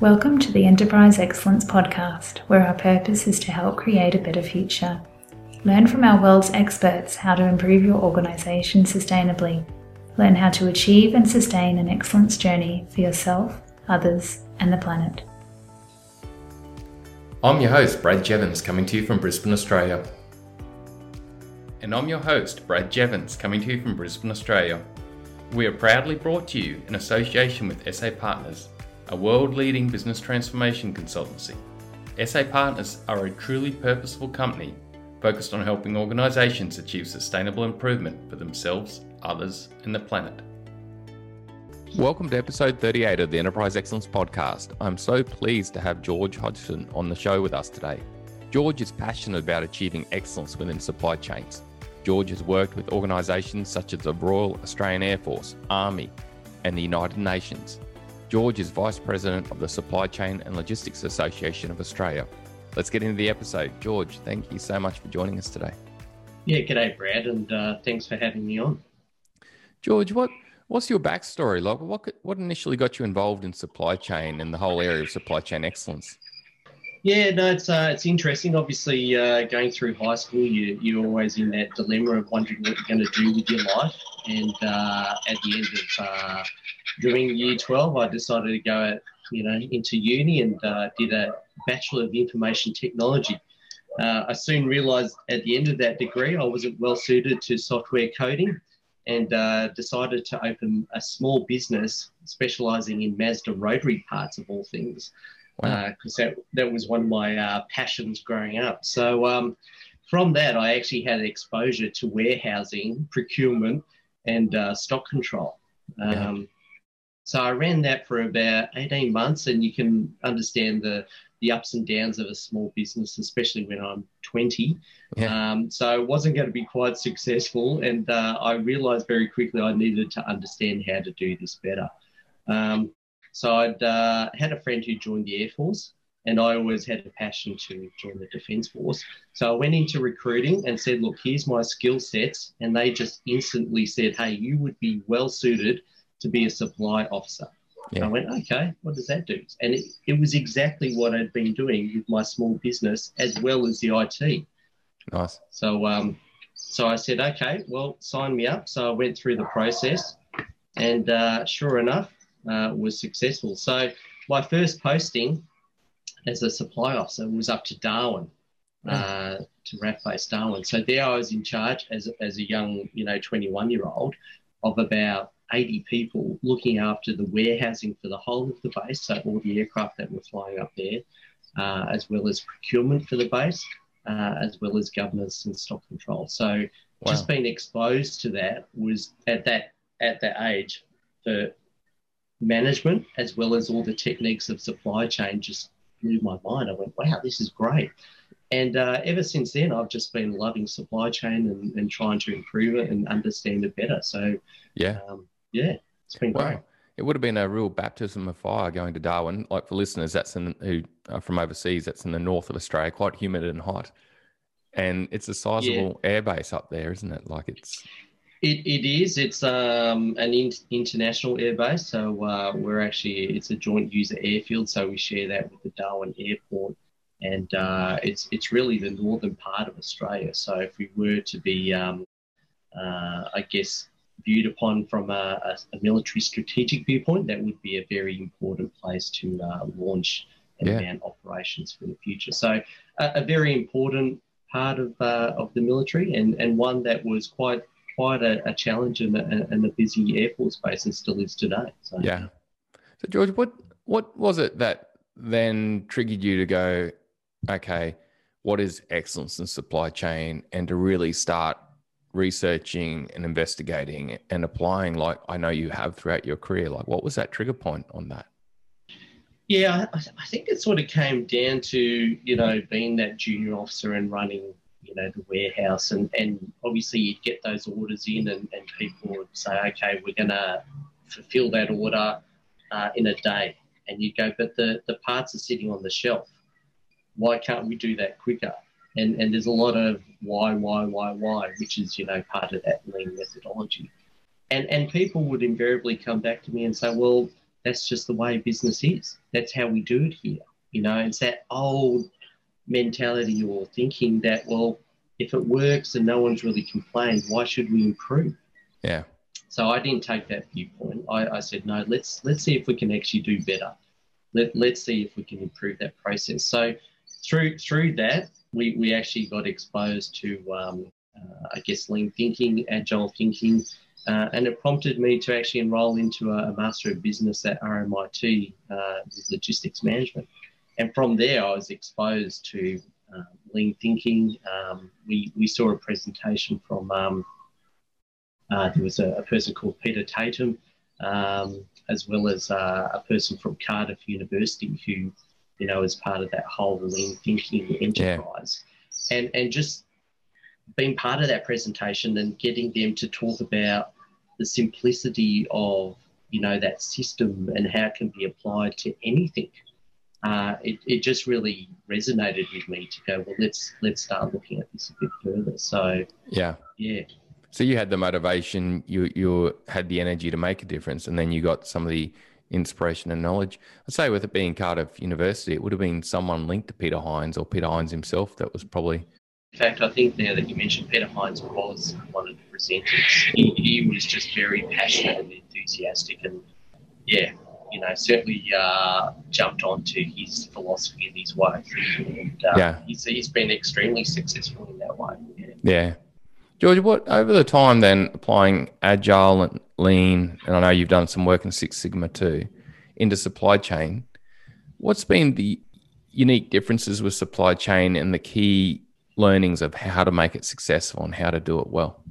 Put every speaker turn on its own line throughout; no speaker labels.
Welcome to the Enterprise Excellence Podcast, where our purpose is to help create a better future. Learn from our world's experts how to improve your organization sustainably. Learn how to achieve and sustain an excellence journey for yourself, others, and the planet.
I'm your host, Brad Jevons, coming to you from Brisbane, Australia. And I'm your host, Brad Jevons, coming to you from Brisbane, Australia. We are proudly brought to you in association with SA Partners, a world leading business transformation consultancy. SA Partners are a truly purposeful company focused on helping organisations achieve sustainable improvement for themselves, others, and the planet. Welcome to episode 38 of the Enterprise Excellence Podcast. I'm so pleased to have George Hodgson on the show with us today. George is passionate about achieving excellence within supply chains. George has worked with organisations such as the Royal Australian Air Force, Army, and the United Nations. George is Vice President of the Supply Chain and Logistics Association of Australia. Let's get into the episode. George, thank you so much for joining us today.
Yeah, g'day, Brad, and uh, thanks for having me on.
George, what what's your backstory? Like, what what initially got you involved in supply chain and the whole area of supply chain excellence?
Yeah, no, it's uh, it's interesting. Obviously, uh, going through high school, you you're always in that dilemma of wondering what you're going to do with your life. And uh, at the end of uh, doing year twelve, I decided to go, you know, into uni and uh, did a bachelor of information technology. Uh, I soon realised at the end of that degree, I wasn't well suited to software coding, and decided to open a small business specialising in Mazda rotary parts of all things because wow. uh, that that was one of my uh, passions growing up. So um, from that, I actually had exposure to warehousing, procurement, and uh, stock control. Um, yeah. So I ran that for about 18 months, and you can understand the the ups and downs of a small business, especially when I'm 20. Yeah. Um, so I wasn't going to be quite successful, and uh, I realized very quickly I needed to understand how to do this better. Um, so I'd uh, had a friend who joined the Air Force, and I always had a passion to join the Defence Force. So I went into recruiting and said, "Look, here's my skill sets," and they just instantly said, "Hey, you would be well suited to be a supply officer." Yeah. I went, "Okay, what does that do?" And it, it was exactly what I'd been doing with my small business as well as the IT.
Nice.
So um, so I said, "Okay, well, sign me up." So I went through the process, and uh, sure enough uh, was successful. So my first posting as a supply officer was up to Darwin, hmm. uh, to RAAF Base Darwin. So there I was in charge as, as a young, you know, 21 year old of about 80 people looking after the warehousing for the whole of the base, so all the aircraft that were flying up there, uh, as well as procurement for the base, uh, as well as governance and stock control. So wow. just being exposed to that was at that at that age for management as well as all the techniques of supply chain just blew my mind. I went, wow, this is great. And uh, ever since then, I've just been loving supply chain and, and trying to improve it and understand it better. So,
yeah,
um, yeah, it's been wow. great.
It would have been a real baptism of fire going to Darwin. Like for listeners, that's in who are from overseas. That's in the north of Australia, quite humid and hot, and it's a sizable yeah. airbase up there, isn't it? Like it's
it, it is. It's um, an in, international airbase, so uh, we're actually it's a joint user airfield, so we share that with the Darwin Airport, and uh, it's it's really the northern part of Australia. So if we were to be, um, uh, I guess, viewed upon from a, a, military strategic viewpoint, that would be a very important place to uh, launch and yeah. operations for the future. So a, a very important part of uh, of the military, and and one that was quite quite a, a challenge and a busy Air Force base and still is today. So.
Yeah. So George, what what was it that then triggered you to go, okay, what is excellence in supply chain, and to really start researching and investigating and applying, like I know you have throughout your career. Like, what was that trigger point on that?
Yeah, I think it sort of came down to you know being that junior officer and running you know the warehouse and and obviously you'd get those orders in and, and people would say okay we're going to fulfill that order uh, in a day and you'd go but the the parts are sitting on the shelf why can't we do that quicker and and there's a lot of why why why why which is you know part of that lean methodology and and people would invariably come back to me and say well that's just the way business is. That's how we do it here. You know, it's that old mentality or thinking that, well, if it works and no one's really complained, why should we improve?
Yeah.
So I didn't take that viewpoint. I, I said, no, let's let's see if we can actually do better. Let, let's see if we can improve that process. So through through that, we, we actually got exposed to, um, uh, I guess, lean thinking, agile thinking, uh, and it prompted me to actually enroll into a, a Master of Business at RMIT uh, with logistics management. And from there, I was exposed to uh, lean thinking. Um, we, we saw a presentation from, um, uh, there was a, a, person called Peter Tatum, um, as well as uh, a person from Cardiff University who, you know, as part of that whole lean thinking enterprise. Yeah. And, and just being part of that presentation and getting them to talk about the simplicity of you know that system and how it can be applied to anything. Uh, it, it just really resonated with me to go well let's let's start looking at this a bit further so
yeah
yeah
so you had the motivation you you had the energy to make a difference and then you got some of the inspiration and knowledge i'd say with it being cardiff university it would have been someone linked to peter hines or peter hines himself that was probably
in fact, I think now that you mentioned Peter Hines was one of the presenters. He, he was just very passionate and enthusiastic, and yeah, you know, certainly uh, jumped onto his philosophy and his way. And uh, yeah. he's, he's been extremely successful in that way. Yeah.
yeah. George, what over the time then applying agile and lean, and I know you've done some work in Six Sigma too, into supply chain. What's been the unique differences with supply chain and the key learnings of how to make it successful and how to do it well?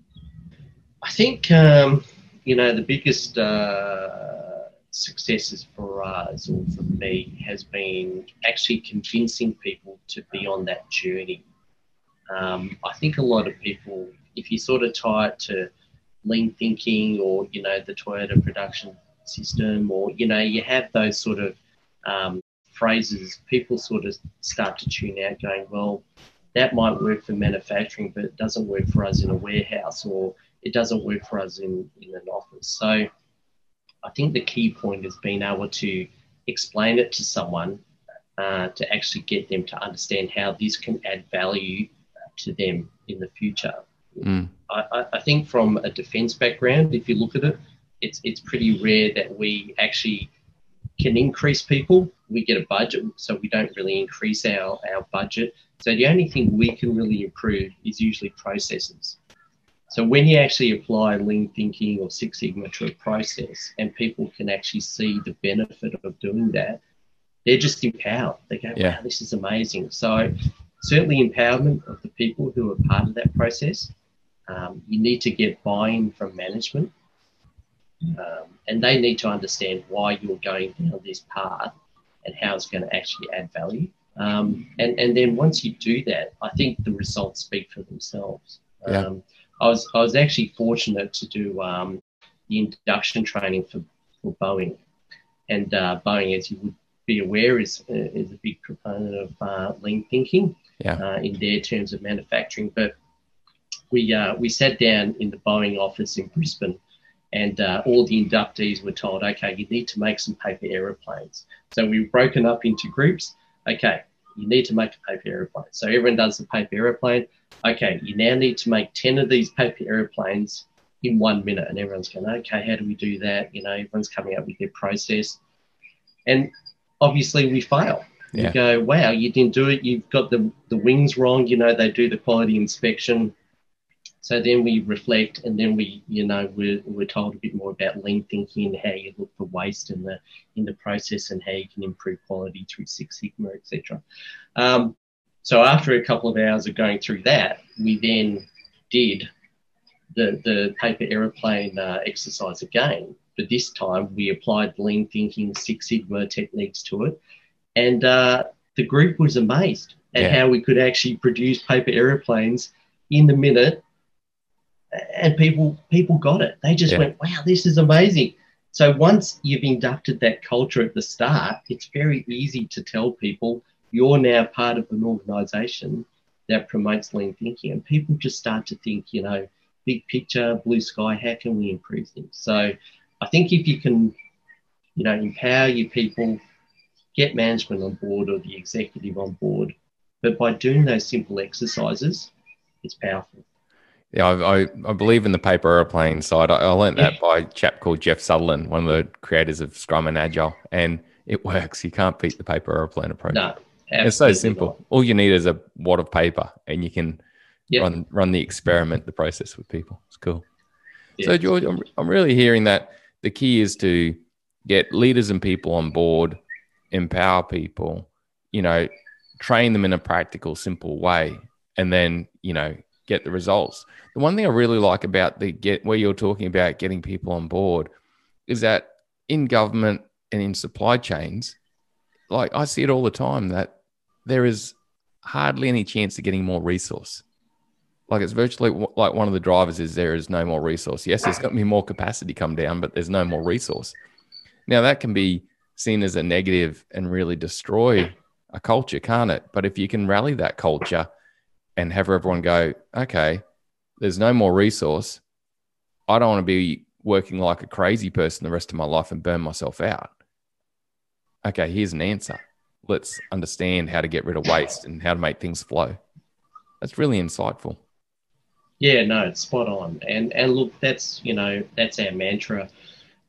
I think um, you know the biggest uh, successes for us or for me has been actually convincing people to be on that journey. Um, I think a lot of people, if you sort of tie it to lean thinking or you know the Toyota production system, or you know you have those sort of um, phrases, people sort of start to tune out, going, well, that might work for manufacturing, but it doesn't work for us in a warehouse or it doesn't work for us in, in an office. So I think the key point is being able to explain it to someone uh, to actually get them to understand how this can add value to them in the future. Mm. I, I think from a defense background, if you look at it, it's, it's pretty rare that we actually can increase people. We get a budget, so we don't really increase our, our budget. So the only thing we can really improve is usually processes. So when you actually apply lean thinking or Six Sigma to a process and people can actually see the benefit of doing that, they're just empowered. They go, yeah. wow, this is amazing. So certainly empowerment of the people who are part of that process. Um, you need to get buy-in from management um, and they need to understand why you're going down this path and how it's going to actually add value. Um, and, and then once you do that, I think the results speak for themselves. Yeah. Um, I, was, I was actually fortunate to do um, the induction training for, for Boeing. And uh, Boeing, as you would be aware, is, is a big proponent of uh, lean thinking yeah. uh, in their terms of manufacturing. But we, uh, we sat down in the Boeing office in Brisbane and uh, all the inductees were told, okay, you need to make some paper aeroplanes. So we were broken up into groups. Okay, you need to make a paper aeroplane. So everyone does the paper aeroplane. Okay, you now need to make 10 of these paper aeroplanes in one minute. And everyone's going, okay, how do we do that? You know, everyone's coming up with their process. And obviously we fail. Yeah. You go, wow, you didn't do it. You've got the, the wings wrong. You know, they do the quality inspection so then we reflect, and then we, you know, we're, we're told a bit more about lean thinking and how you look for waste in the in the process and how you can improve quality through Six Sigma, etc. Um, so after a couple of hours of going through that, we then did the the paper aeroplane uh, exercise again, but this time we applied lean thinking Six Sigma techniques to it, and uh, the group was amazed at yeah. how we could actually produce paper aeroplanes in the minute and people people got it. They just yeah. went, "Wow, this is amazing." So once you've inducted that culture at the start, it's very easy to tell people you're now part of an organization that promotes lean thinking, and people just start to think, you know, big picture, blue sky. How can we improve things? So I think if you can you know, empower your people, get management on board or the executive on board. But by doing those simple exercises, it's powerful.
Yeah, I, I, I believe in the paper airplane side. I, I learned that yeah. by a chap called Jeff Sutherland, one of the creators of Scrum and Agile, and it works. You can't beat the paper airplane approach.
No,
it's so simple. Not. All you need is a wad of paper, and you can run run the experiment, the process with people. It's cool. Yeah. So George, I'm, I'm really hearing that the key is to get leaders and people on board, empower people, you know, train them in a practical, simple way, and then you know get the results. The one thing I really like about the get where you're talking about getting people on board is that in government and in supply chains, like I see it all the time that there is hardly any chance of getting more resource. Like it's virtually like one of the drivers is there is no more resource. Yes, there's going to be more capacity come down, but there's no more resource. Now that can be seen as a negative and really destroy a culture, can't it? But if you can rally that culture and have everyone go, okay, there's no more resource. I don't want to be working like a crazy person the rest of my life and burn myself out. Okay, here's an answer. Let's understand how to get rid of waste and how to make things flow. That's really insightful.
Yeah, no, it's spot on. And and look, that's you know that's our mantra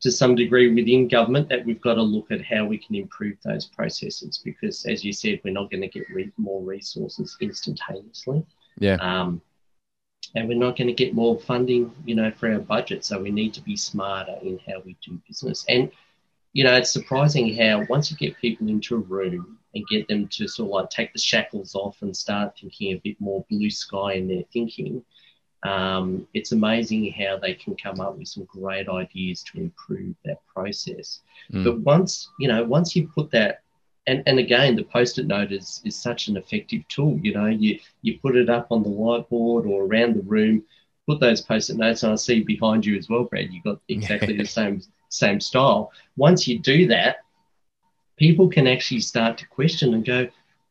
to some degree within government that we've got to look at how we can improve those processes because, as you said, we're not going to get re- more resources instantaneously.
Yeah.
Um, and we're not going to get more funding, you know, for our budget. So we need to be smarter in how we do business. And you know, it's surprising how once you get people into a room and get them to sort of like take the shackles off and start thinking a bit more blue sky in their thinking, um, it's amazing how they can come up with some great ideas to improve that process. Mm. But once, you know, once you put that, and, and again, the post-it note is, is such an effective tool. You know, you, you put it up on the whiteboard or around the room, put those post-it notes, and I see behind you as well, Brad, you've got exactly the same same style. Once you do that, people can actually start to question and go,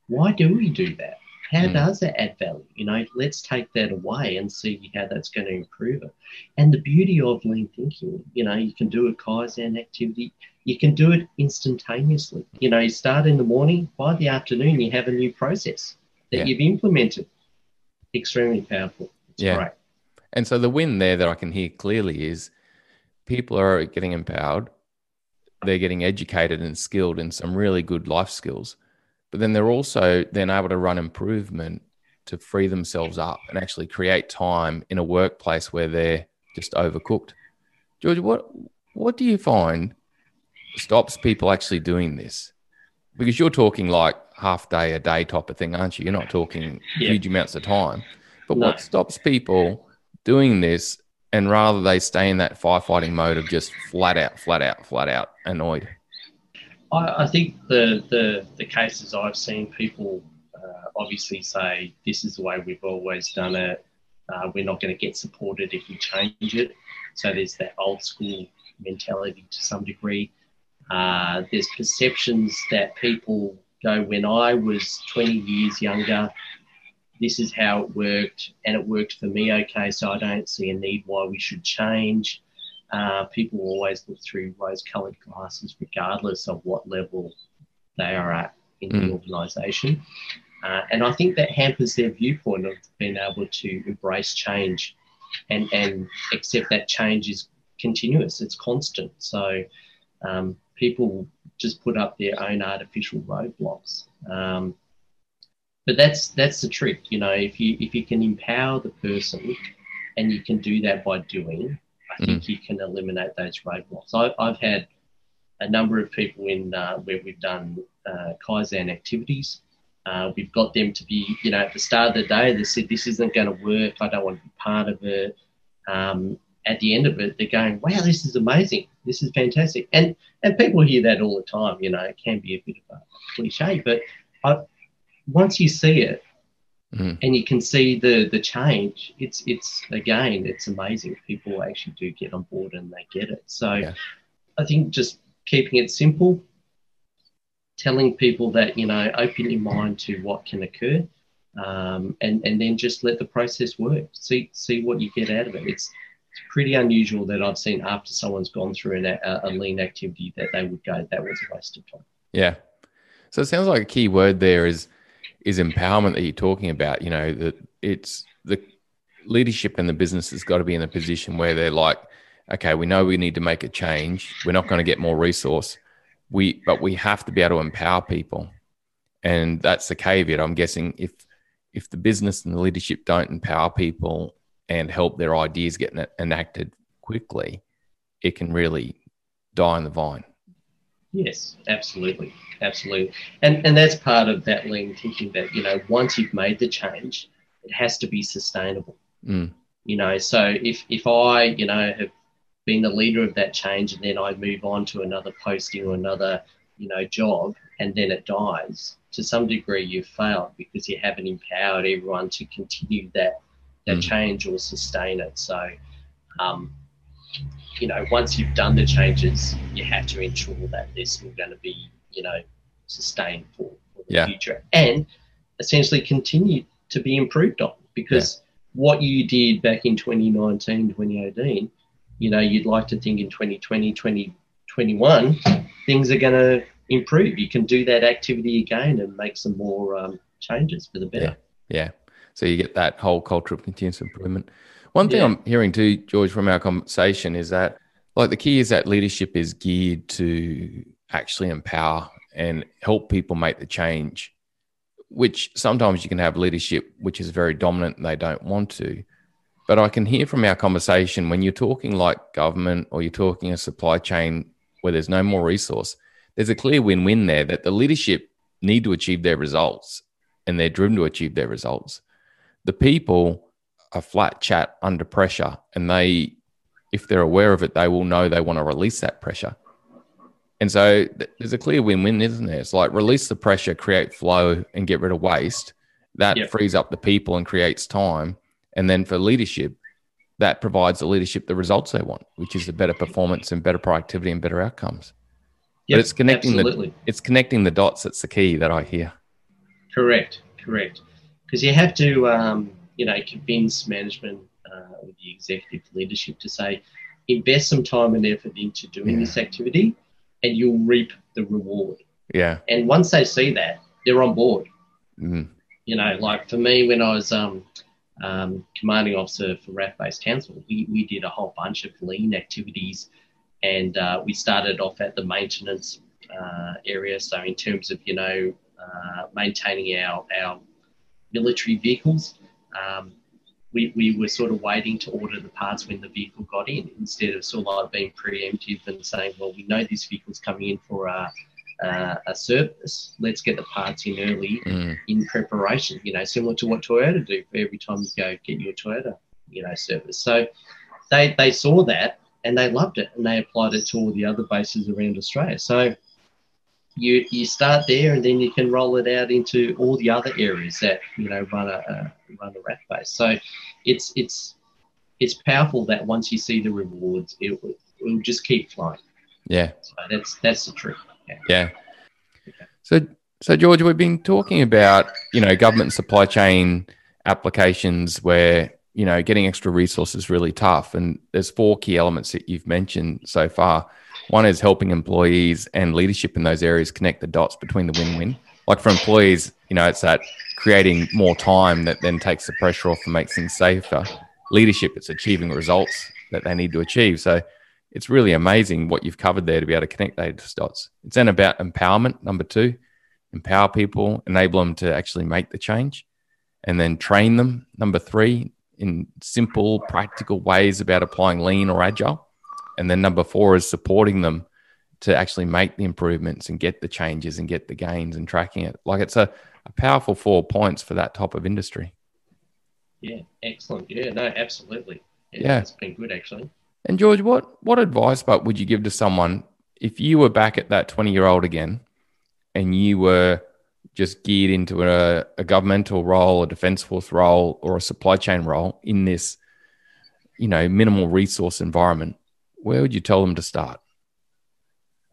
why do we do that? How mm. does it add value? You know, let's take that away and see how that's going to improve it. And the beauty of lean thinking, you know, you can do a Kaizen activity, you can do it instantaneously. You know, you start in the morning, by the afternoon, you have a new process that yeah. you've implemented. Extremely powerful. It's yeah. great.
And so the win there that I can hear clearly is people are getting empowered, they're getting educated and skilled in some really good life skills but then they're also then able to run improvement to free themselves up and actually create time in a workplace where they're just overcooked. George, what what do you find stops people actually doing this? Because you're talking like half day a day type of thing, aren't you? You're not talking yeah. huge amounts of time. But no. what stops people doing this and rather they stay in that firefighting mode of just flat out, flat out, flat out annoyed?
I, I think the, the, the cases I've seen people uh, obviously say this is the way we've always done it. Uh, we're not going to get supported if we change it. So there's that old school mentality to some degree. Uh, there's perceptions that people go, when I was 20 years younger, this is how it worked, and it worked for me okay, so I don't see a need why we should change uh, people always look through rose coloured glasses, regardless of what level they are at in mm. the organisation. Uh, and I think that hampers their viewpoint of being able to embrace change and, and accept that change is continuous, it's constant. So um, people just put up their own artificial roadblocks. Um, but that's that's the trick, you know. If you if you can empower the person, and you can do that by doing, I think mm. you can eliminate those roadblocks. I, I've had a number of people in uh, where we've done uh, Kaizen activities. Uh, we've got them to be, you know, at the start of the day, they said, this isn't going to work. I don't want to be part of it. Um, at the end of it, they're going, wow, this is amazing. This is fantastic. And, and people hear that all the time, you know, it can be a bit of a cliche, but I, once you see it, mm. and you can see the the change. It's it's again, it's amazing. People actually do get on board and they get it. So yeah. I think just keeping it simple, telling people that you know, open your mind to what can occur. Um, and and then just let the process work. See see what you get out of it. It's pretty unusual that I've seen after someone's gone through an, a, a lean activity that they would go, that was a waste of time.
Yeah. So it sounds like a key word there is is empowerment that you're talking about. You know that it's the leadership and the business has got to be in a position where they're like, okay, we know we need to make a change. We're not going to get more resource. We but we have to be able to empower people, and that's the caveat. I'm guessing if if the business and the leadership don't empower people and help their ideas get enacted quickly, it can really die in the vine.
Yes, absolutely, absolutely, and and that's part of that lean thinking that you know once you've made the change, it has to be sustainable.
Mm.
You know, so if if I you know have been the leader of that change and then I move on to another posting or another you know job and then it dies, to some degree you've failed because you haven't empowered everyone to continue that that mm. change or sustain it. So. Um, you know, once you've done the changes, you have to ensure that they're still going to be, you know, sustained for, for the
yeah.
future and essentially continue to be improved on because yeah. what you did back in 2019, 2018, you know, you'd like to think in 2020, 2021, things are going to improve. You can do that activity again and make some more um, changes for the better.
Yeah. yeah. So you get that whole culture of continuous improvement. One thing yeah. I'm hearing too, George, from our conversation is that like the key is that leadership is geared to actually empower and help people make the change, which sometimes you can have leadership which is very dominant and they don't want to. But I can hear from our conversation when you're talking like government or you're talking a supply chain where there's no more resource, there's a clear win win there that the leadership need to achieve their results and they're driven to achieve their results. The people a flat chat under pressure and they if they're aware of it they will know they want to release that pressure. And so th- there's a clear win-win isn't there? It's like release the pressure create flow and get rid of waste. That yep. frees up the people and creates time. And then for leadership that provides the leadership the results they want which is the better performance and better productivity and better outcomes. Yep, but it's connecting absolutely. the it's connecting the dots that's the key that i hear.
Correct correct. Because you have to um, you know, convince management uh, with the executive leadership to say, invest some time and effort into doing yeah. this activity, and you'll reap the reward.
Yeah.
And once they see that, they're on board.
Mm.
You know, like for me, when I was um, um, commanding officer for RAAF Base Townsville, we, we did a whole bunch of lean activities, and uh, we started off at the maintenance uh, area. So in terms of you know uh, maintaining our our military vehicles, um, we, we were sort of waiting to order the parts when the vehicle got in instead of sort of like being preemptive and saying, well, we know this vehicle's coming in for a, a, a service. Let's get the parts in early
mm.
in preparation, you know, similar to what Toyota do for every time you go get your Toyota, you know, service. So they, they saw that and they loved it and they applied it to all the other bases around Australia. So you you start there and then you can roll it out into all the other areas that you know run a, run a RAAF base. So it's it's it's powerful that once you see the rewards, it will, it will just keep flowing.
Yeah,
so that's that's the truth.
Yeah. yeah. So so George, we've been talking about you know government supply chain applications where you know getting extra resources really tough, and there's four key elements that you've mentioned so far. One is helping employees and leadership in those areas connect the dots between the win-win. Like for employees, you know, it's that creating more time that then takes the pressure off and makes things safer. Leadership, it's achieving results that they need to achieve. So it's really amazing what you've covered there to be able to connect those dots. It's then about empowerment, number two, empower people, enable them to actually make the change, and then train them, number three, in simple, practical ways about applying lean or agile. And then number four is supporting them to actually make the improvements and get the changes and get the gains and tracking it. Like it's a, a powerful four points for that type of industry.
Yeah, excellent. Yeah, no, absolutely. Yeah,
yeah.
it's been good actually.
And George, what what advice but would you give to someone if you were back at that 20 year old again and you were just geared into a, a governmental role, a defense force role, or a supply chain role in this, you know, minimal resource environment? Where would you tell them to start?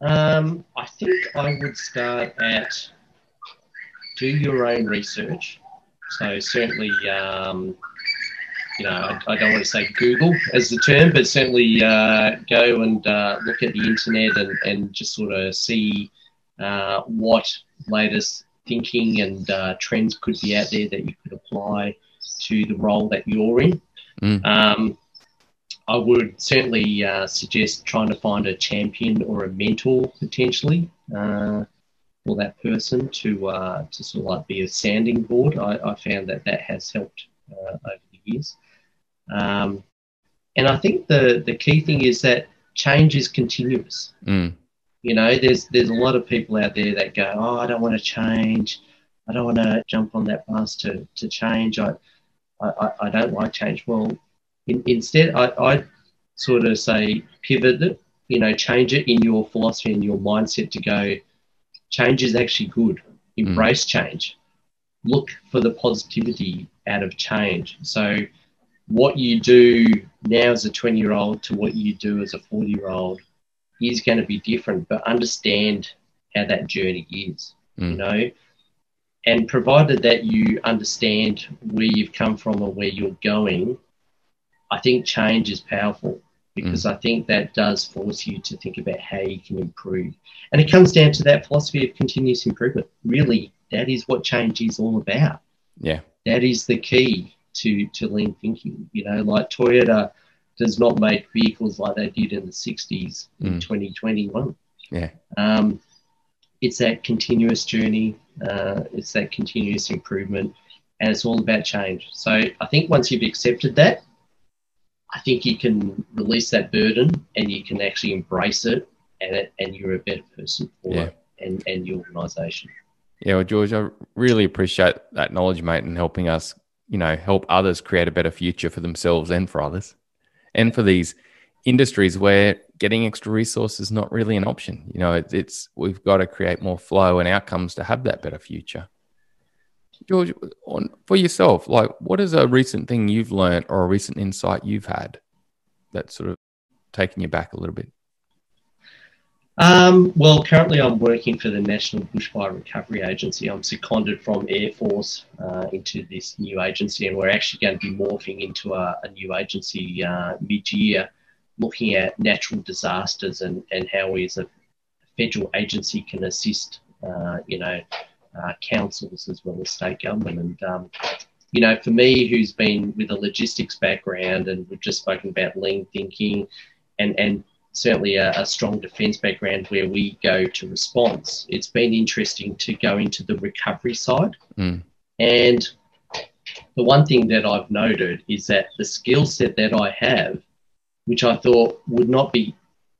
Um, I think I would start at do your own research. So certainly, um, you know, I, I, don't want to say Google as the term, but certainly uh, go and uh, look at the internet and, and just sort of see uh, what latest thinking and uh, trends could be out there that you could apply to the role that you're in. Mm. Um, I would certainly uh, suggest trying to find a champion or a mentor potentially uh, for that person to uh, to sort of like be a sounding board. I, I found that that has helped uh, over the years. Um, and I think the the key thing is that change is continuous.
Mm.
You know, there's there's a lot of people out there that go, oh, I don't want to change. I don't want to jump on that bus to, to change. I, I, I don't like change. Well, in, instead, I, I sort of say pivot it, you know, change it in your philosophy and your mindset to go, change is actually good. Embrace mm. change. Look for the positivity out of change. So, what you do now as a 20 year old to what you do as a 40 year old is going to be different, but understand how that journey is, mm. you know. And provided that you understand where you've come from or where you're going, I think change is powerful because mm. I think that does force you to think about how you can improve. And it comes down to that philosophy of continuous improvement. Really, that is what change is all about.
Yeah.
That is the key to, to lean thinking. You know, like Toyota does not make vehicles like they did in the 60s mm. in 2021.
Yeah.
Um, it's that continuous journey, uh, it's that continuous improvement, and it's all about change. So I think once you've accepted that, I think you can release that burden and you can actually embrace it, and it, and you're a better person for yeah. it and, and your organisation.
Yeah, well, George, I really appreciate that knowledge, mate, and helping us, you know, help others create a better future for themselves and for others and for these industries where getting extra resources is not really an option. You know, it, it's we've got to create more flow and outcomes to have that better future. George, on, for yourself, like what is a recent thing you've learned or a recent insight you've had that's sort of taken you back a little bit?
Um, well, currently I'm working for the National Bushfire Recovery Agency. I'm seconded from Air Force uh, into this new agency, and we're actually going to be morphing into a, a new agency uh, mid-year, looking at natural disasters and, and how we as a federal agency can assist, uh, you know, uh, councils as well as state government. And um, you know, for me, who's been with a logistics background, and we've just spoken about lean thinking, and and certainly a, a, strong defence background where we go to response, it's been interesting to go into the recovery side.
Mm.
And the one thing that I've noted is that the skill set that I have, which I thought would not be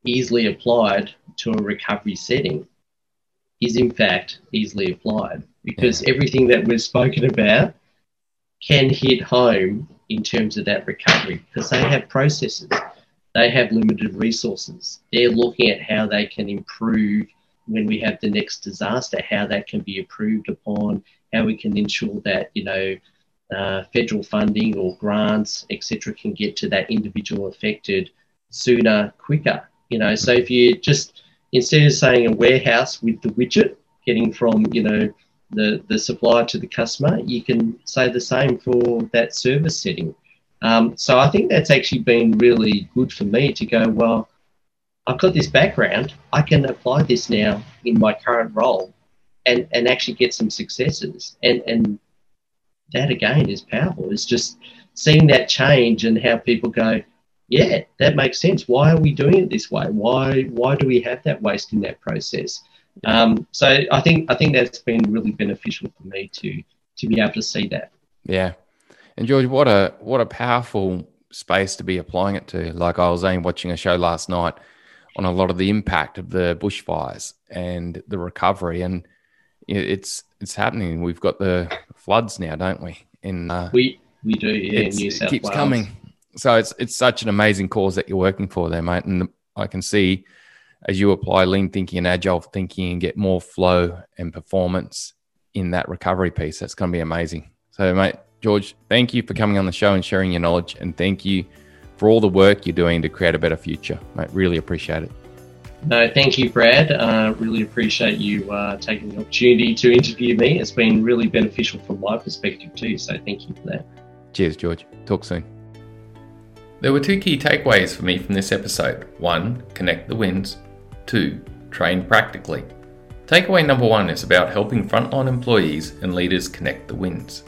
easily applied to a recovery setting, is in fact easily applied because yeah. everything that we've spoken about can hit home in terms of that recovery because they have processes they have limited resources. They're looking at how they can improve when we have the next disaster, how that can be improved upon, how we can ensure that, you know, uh, federal funding or grants, etc., can get to that individual affected sooner, quicker. You know, so if you just instead of saying a warehouse with the widget getting from, you know, the, the supplier to the customer, you can say the same for that service setting. Um, so I think that's actually been really good for me to go, well, I've got this background, I can apply this now in my current role and, and actually get some successes. And, and that again is powerful. It's just seeing that change and how people go, yeah, that makes sense. Why are we doing it this way? Why why do we have that waste in that process? Um, so I think I think that's been really beneficial for me to to be able to see that.
Yeah, and George, what a what a powerful space to be applying it to. Like I was only watching a show last night on a lot of the impact of the bushfires and the recovery, and it's it's happening. We've got the floods now, don't we? In
uh, we we do, yeah. New South
it keeps
Wales.
coming. So it's it's such an amazing cause that you're working for there, mate. And I can see as you apply lean thinking and agile thinking and get more flow and performance in that recovery piece, that's going to be amazing. So, mate, George, thank you for coming on the show and sharing your knowledge. And thank you for all the work you're doing to create a better future. Mate, really appreciate it.
No, thank you, Brad. Uh, really appreciate you uh, taking the opportunity to interview me. It's been really beneficial from my perspective too. So thank you for that.
Cheers, George. Talk soon. There were two key takeaways for me from this episode. One, connect the wins. Two, train practically. Takeaway number one is about helping frontline employees and leaders connect the wins.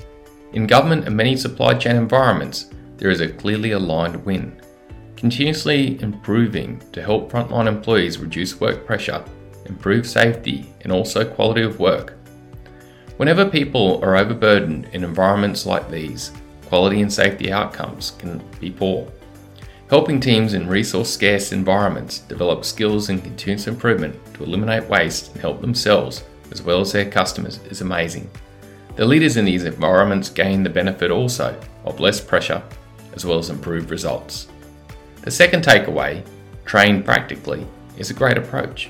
In government and many supply chain environments, there is a clearly aligned win. Continuously improving to help frontline employees reduce work pressure, improve safety, and also quality of work. Whenever people are overburdened in environments like these, quality and safety outcomes can be poor. Helping teams in resource scarce environments develop skills and continuous improvement to eliminate waste and help themselves as well as their customers is amazing. The leaders in these environments gain the benefit also of less pressure as well as improved results. The second takeaway, train practically, is a great approach.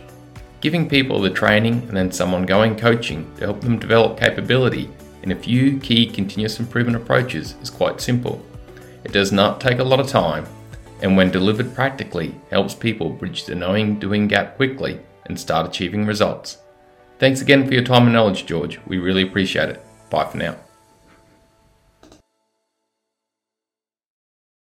Giving people the training and then some ongoing coaching to help them develop capability in a few key continuous improvement approaches is quite simple. It does not take a lot of time and when delivered practically helps people bridge the knowing doing gap quickly and start achieving results. Thanks again for your time and knowledge, George. We really appreciate it. Bye for now.